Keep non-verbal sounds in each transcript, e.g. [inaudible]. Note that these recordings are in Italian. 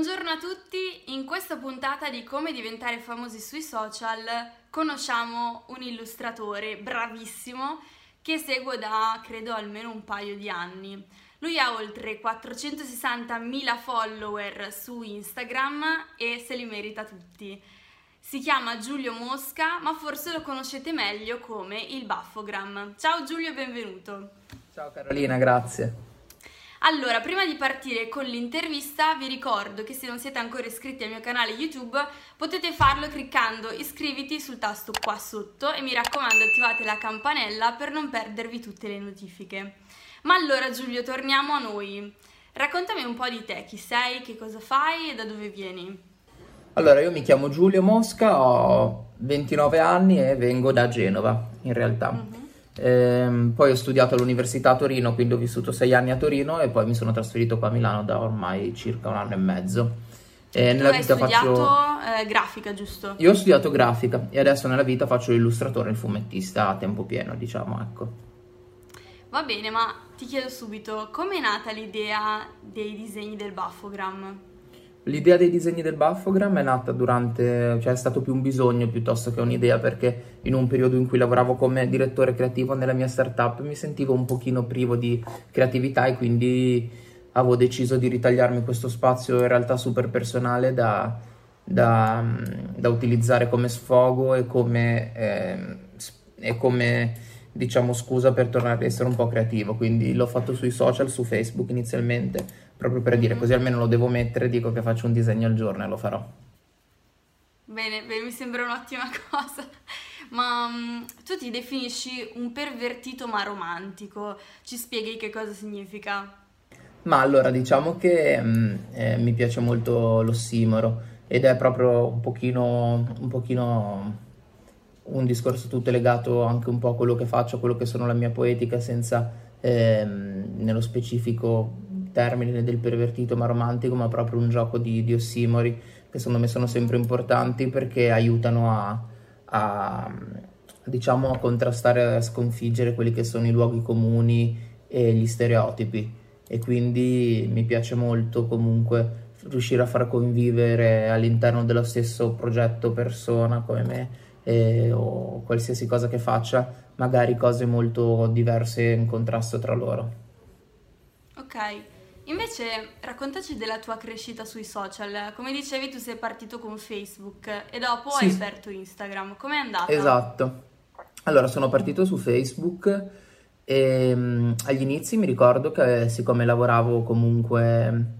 Buongiorno a tutti, in questa puntata di come diventare famosi sui social conosciamo un illustratore bravissimo che seguo da credo almeno un paio di anni. Lui ha oltre 460.000 follower su Instagram e se li merita tutti. Si chiama Giulio Mosca, ma forse lo conoscete meglio come il Baffogram. Ciao Giulio, benvenuto. Ciao Carolina, grazie. Allora, prima di partire con l'intervista, vi ricordo che se non siete ancora iscritti al mio canale YouTube, potete farlo cliccando iscriviti sul tasto qua sotto e mi raccomando attivate la campanella per non perdervi tutte le notifiche. Ma allora Giulio, torniamo a noi. Raccontami un po' di te, chi sei, che cosa fai e da dove vieni. Allora, io mi chiamo Giulio Mosca, ho 29 anni e vengo da Genova, in realtà. Mm-hmm. Ehm, poi ho studiato all'Università a Torino, quindi ho vissuto sei anni a Torino e poi mi sono trasferito qua a Milano da ormai circa un anno e mezzo. E tu hai studiato faccio... eh, grafica, giusto? Io ho studiato grafica e adesso nella vita faccio l'illustratore, il fumettista a tempo pieno, diciamo, ecco. Va bene, ma ti chiedo subito, come è nata l'idea dei disegni del Baffogram? L'idea dei disegni del Baffogram è nata durante, cioè è stato più un bisogno piuttosto che un'idea perché in un periodo in cui lavoravo come direttore creativo nella mia startup mi sentivo un pochino privo di creatività e quindi avevo deciso di ritagliarmi questo spazio in realtà super personale da, da, da utilizzare come sfogo e come, eh, e come diciamo scusa per tornare ad essere un po' creativo quindi l'ho fatto sui social, su Facebook inizialmente proprio per dire così almeno lo devo mettere, dico che faccio un disegno al giorno e lo farò. Bene, beh, mi sembra un'ottima [laughs] cosa. Ma um, tu ti definisci un pervertito ma romantico, ci spieghi che cosa significa? Ma allora diciamo che mm, eh, mi piace molto l'ossimoro ed è proprio un pochino, un pochino un discorso tutto legato anche un po' a quello che faccio, a quello che sono la mia poetica senza ehm, nello specifico termine del pervertito ma romantico, ma proprio un gioco di, di ossimori che secondo me sono sempre importanti perché aiutano a, a, diciamo, a contrastare, a sconfiggere quelli che sono i luoghi comuni e gli stereotipi. E quindi mi piace molto comunque riuscire a far convivere all'interno dello stesso progetto persona come me eh, o qualsiasi cosa che faccia, magari cose molto diverse in contrasto tra loro. Ok. Invece raccontaci della tua crescita sui social. Come dicevi, tu sei partito con Facebook e dopo sì. hai aperto Instagram. Com'è andata? Esatto. Allora, sono partito su Facebook e um, agli inizi mi ricordo che siccome lavoravo comunque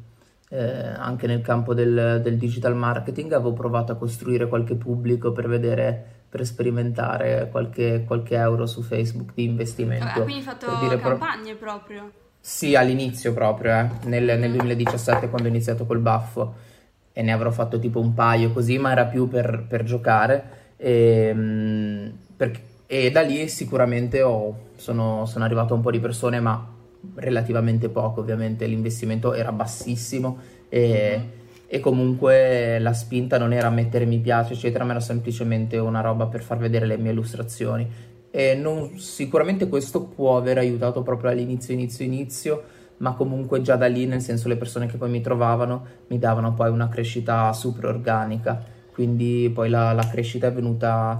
eh, anche nel campo del, del, digital marketing, avevo provato a costruire qualche pubblico per vedere, per sperimentare qualche, qualche euro su Facebook di investimento. Ah, quindi hai fatto campagne pro- proprio? Sì, all'inizio proprio, eh, nel, nel 2017 quando ho iniziato col baffo e ne avrò fatto tipo un paio così, ma era più per, per giocare e, ehm, per, e, da lì sicuramente ho, sono, sono arrivato a un po' di persone, ma relativamente poco ovviamente, l'investimento era bassissimo e, e comunque la spinta non era mettere mi piace eccetera, ma era semplicemente una roba per far vedere le mie illustrazioni. E non, sicuramente questo può aver aiutato proprio all'inizio, inizio, inizio, ma comunque già da lì, nel senso le persone che poi mi trovavano mi davano poi una crescita super organica, quindi poi la, la crescita è venuta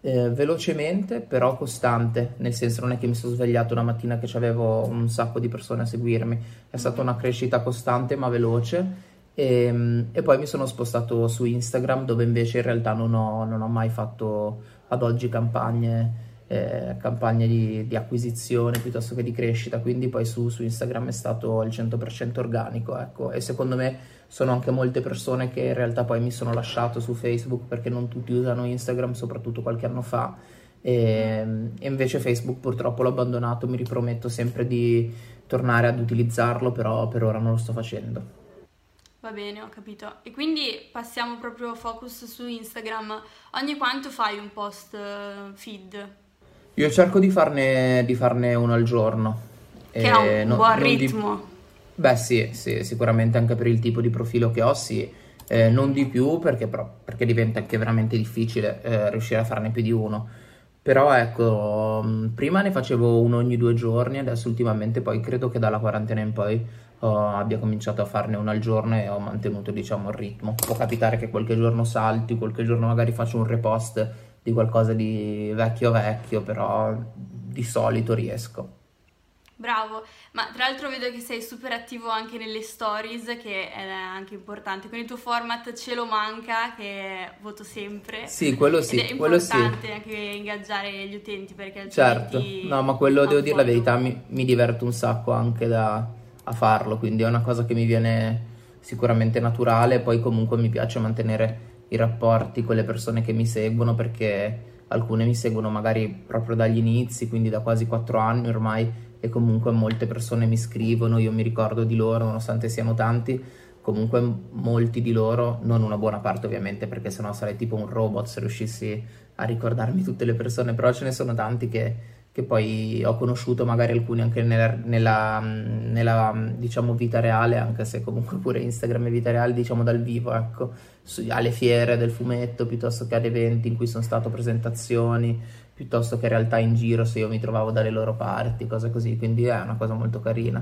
eh, velocemente però costante, nel senso non è che mi sono svegliato una mattina che avevo un sacco di persone a seguirmi, è stata una crescita costante ma veloce e, e poi mi sono spostato su Instagram dove invece in realtà non ho, non ho mai fatto ad oggi campagne eh, campagne di, di, acquisizione piuttosto che di crescita, quindi poi su, su, Instagram è stato il 100% organico, ecco, e secondo me sono anche molte persone che in realtà poi mi sono lasciato su Facebook perché non tutti usano Instagram, soprattutto qualche anno fa, e, e invece Facebook purtroppo l'ho abbandonato, mi riprometto sempre di tornare ad utilizzarlo, però per ora non lo sto facendo. Va bene, ho capito. E quindi passiamo proprio focus su Instagram. Ogni quanto fai un post uh, feed? Io cerco di farne, di farne uno al giorno. Che ha un no, buon ritmo. Di... Beh sì, sì, sicuramente anche per il tipo di profilo che ho sì. Eh, non di più perché, però, perché, diventa anche veramente difficile eh, riuscire a farne più di uno. Però ecco, mm, prima ne facevo uno ogni due giorni, adesso ultimamente poi credo che dalla quarantena in poi oh, abbia cominciato a farne una al giorno e ho mantenuto diciamo il ritmo. Può capitare che qualche giorno salti, qualche giorno magari faccio un repost di qualcosa di vecchio vecchio, però di solito riesco. Bravo, ma tra l'altro vedo che sei super attivo anche nelle stories, che è anche importante. Con il tuo format Ce lo manca, che voto sempre. Sì, quello sì. Ed è quello importante sì. anche ingaggiare gli utenti perché Certo, no, ma quello devo dire la verità, mi, mi diverto un sacco anche da, a farlo, quindi è una cosa che mi viene sicuramente naturale, poi comunque mi piace mantenere i rapporti con le persone che mi seguono perché alcune mi seguono magari proprio dagli inizi, quindi da quasi quattro anni ormai e comunque molte persone mi scrivono, io mi ricordo di loro, nonostante siano tanti, comunque molti di loro, non una buona parte ovviamente, perché sennò sarei tipo un robot se riuscissi a ricordarmi tutte le persone, però ce ne sono tanti che, che poi ho conosciuto, magari alcuni anche nella, nella, nella, diciamo, vita reale, anche se comunque pure Instagram è vita reale, diciamo dal vivo, ecco, alle fiere del fumetto, piuttosto che ad eventi in cui sono stato presentazioni, piuttosto che in realtà in giro se io mi trovavo dalle loro parti, cose così, quindi è una cosa molto carina.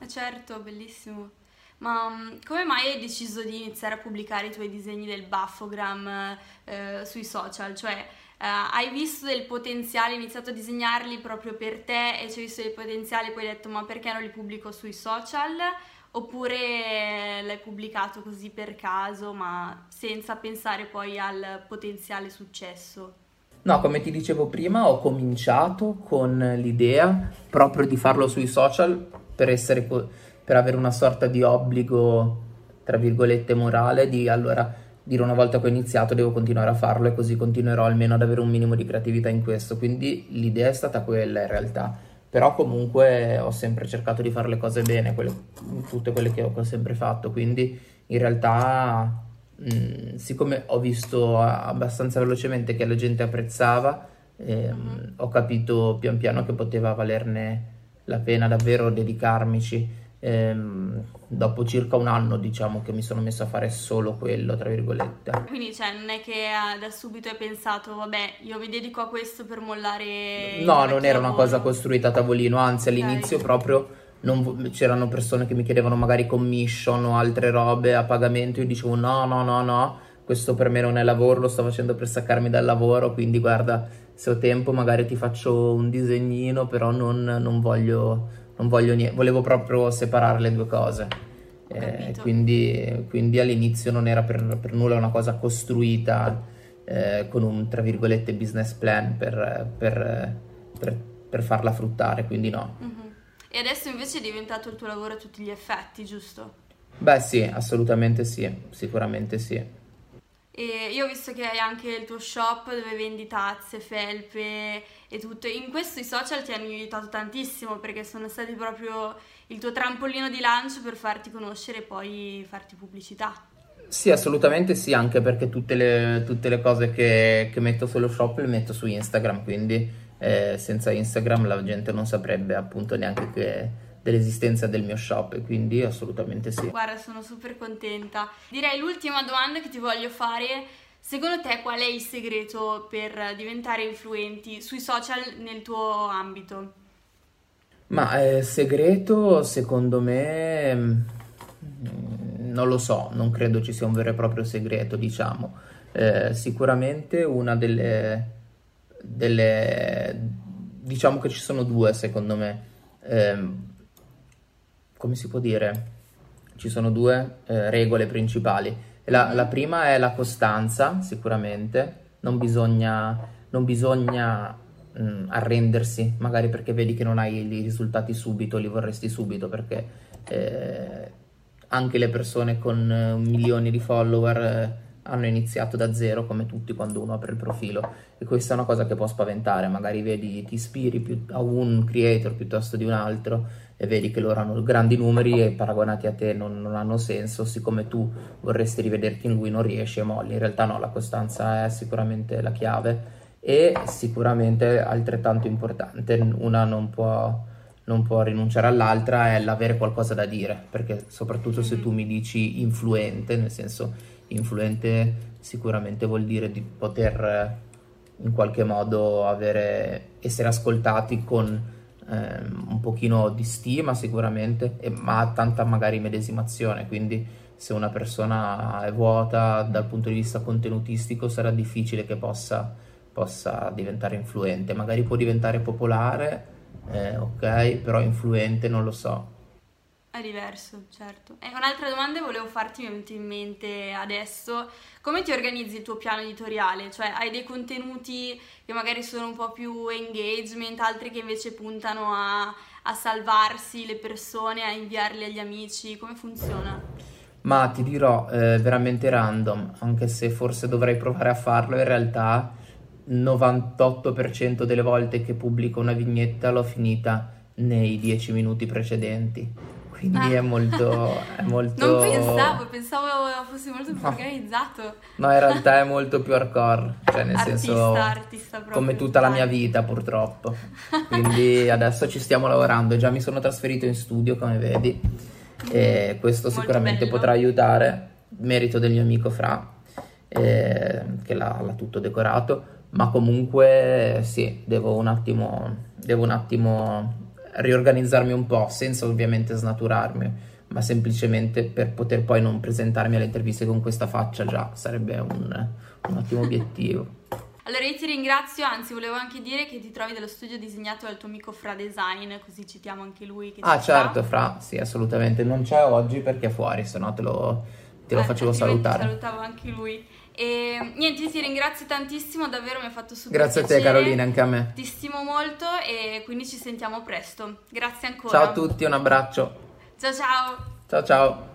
Eh certo, bellissimo. Ma mm, come mai hai deciso di iniziare a pubblicare i tuoi disegni del baffogram eh, sui social? Cioè, eh, hai visto del potenziale, hai iniziato a disegnarli proprio per te e ci hai visto del potenziale e poi hai detto ma perché non li pubblico sui social? Oppure l'hai pubblicato così per caso ma senza pensare poi al potenziale successo? No, come ti dicevo prima, ho cominciato con l'idea proprio di farlo sui social per, essere, per avere una sorta di obbligo, tra virgolette, morale, di allora dire una volta che ho iniziato devo continuare a farlo e così continuerò almeno ad avere un minimo di creatività in questo. Quindi l'idea è stata quella in realtà. Però comunque ho sempre cercato di fare le cose bene, quelle, tutte quelle che ho, che ho sempre fatto. Quindi in realtà Mm, siccome ho visto abbastanza velocemente che la gente apprezzava, ehm, ho capito pian piano che poteva valerne la pena davvero dedicarmici. Ehm, dopo circa un anno, diciamo che mi sono messo a fare solo quello, tra virgolette. Quindi, cioè, non è che da subito hai pensato, vabbè, io mi dedico a questo per mollare. No, non era una cosa costruita a tavolino, anzi, all'inizio okay. proprio non, c'erano persone che mi chiedevano magari commission o altre robe a pagamento, io dicevo no, no, no, no, questo per me non è lavoro, lo sto facendo per staccarmi dal lavoro, quindi guarda, se ho tempo magari ti faccio un disegnino, però non, non voglio, non voglio niente, volevo proprio separare le due cose. Eh, quindi, quindi, all'inizio non era per, per nulla una cosa costruita eh, con un tra virgolette business plan per, per, per farla fruttare, quindi no. Mm-hmm. E adesso invece è diventato il tuo lavoro a tutti gli effetti, giusto? Beh sì, assolutamente sì, sicuramente sì. E io ho visto che hai anche il tuo shop dove vendi tazze, felpe e tutto. In questo i social ti hanno aiutato tantissimo perché sono stati proprio il tuo trampolino di lancio per farti conoscere e poi farti pubblicità. Sì, assolutamente sì, anche perché tutte le, tutte le cose che, che metto sullo shop le metto su Instagram, quindi eh, senza Instagram la gente non saprebbe appunto neanche che, dell'esistenza del mio shop e quindi assolutamente sì. Guarda, sono super contenta. Direi l'ultima domanda che ti voglio fare, secondo te qual è il segreto per diventare influenti sui social nel tuo ambito? Ma eh, segreto secondo me mm, non lo so, non credo ci sia un vero e proprio segreto, diciamo. Eh, sicuramente una delle delle... diciamo che ci sono due secondo me. Eh, come si può dire? Ci sono due eh, regole principali. La, la, prima è la costanza, sicuramente. Non bisogna, non bisogna mh, arrendersi, magari perché vedi che non hai i risultati subito, li vorresti subito, perché eh, anche le persone con uh, milioni di follower eh, hanno iniziato da zero come tutti quando uno apre il profilo e questa è una cosa che può spaventare, magari vedi ti ispiri più a un creator piuttosto di un altro e vedi che loro hanno grandi numeri e paragonati a te non, non hanno senso, siccome tu vorresti rivederti in lui non riesci e molli, in realtà no, la costanza è sicuramente la chiave e sicuramente altrettanto importante, una non può non può rinunciare all'altra è l'avere qualcosa da dire, perché soprattutto se tu mi dici influente, nel senso influente sicuramente vuol dire di poter in qualche modo avere, essere ascoltati con eh, un pochino di stima sicuramente, e, ma tanta magari medesimazione, quindi se una persona è vuota dal punto di vista contenutistico sarà difficile che possa, possa diventare influente, magari può diventare popolare, eh, ok, però influente non lo so. È diverso, certo. E un'altra domanda volevo farti, mi è venuta in mente adesso, come ti organizzi il tuo piano editoriale? Cioè hai dei contenuti che magari sono un po' più engagement, altri che invece puntano a, a salvarsi le persone, a inviarli agli amici, come funziona? Ma ti dirò, eh, veramente random, anche se forse dovrei provare a farlo, in realtà 98% delle volte che pubblico una vignetta l'ho finita nei 10 minuti precedenti quindi ah. è, molto, è [laughs] molto... Non pensavo, pensavo fosse molto più no. organizzato. No, in realtà è molto più hardcore, cioè nel artista, senso... Artista proprio, come tutta la mia vita purtroppo. [laughs] Quindi adesso ci stiamo lavorando, già mi sono trasferito in studio come vedi e questo molto sicuramente bello. potrà aiutare, merito del mio amico Fra, eh, che l'ha, l'ha tutto decorato, ma comunque sì, devo un attimo, devo un attimo riorganizzarmi un po', senza ovviamente snaturarmi, ma semplicemente per poter poi non presentarmi alle interviste con questa faccia già sarebbe un, un ottimo obiettivo. Allora io ti ringrazio, anzi volevo anche dire che ti trovi dello studio disegnato dal tuo amico Fra Design, così citiamo anche lui. Che ah certo, Fra, sì assolutamente, non c'è oggi perché è fuori, se no te lo, te lo eh, facevo salutare. Salutavo anche lui. E niente, ti ringrazio tantissimo, davvero mi ha fatto super Grazie piacere. a te Carolina, anche a me. Ti stimo molto e quindi ci sentiamo presto. Grazie ancora. Ciao a tutti, un abbraccio. Ciao ciao. Ciao ciao.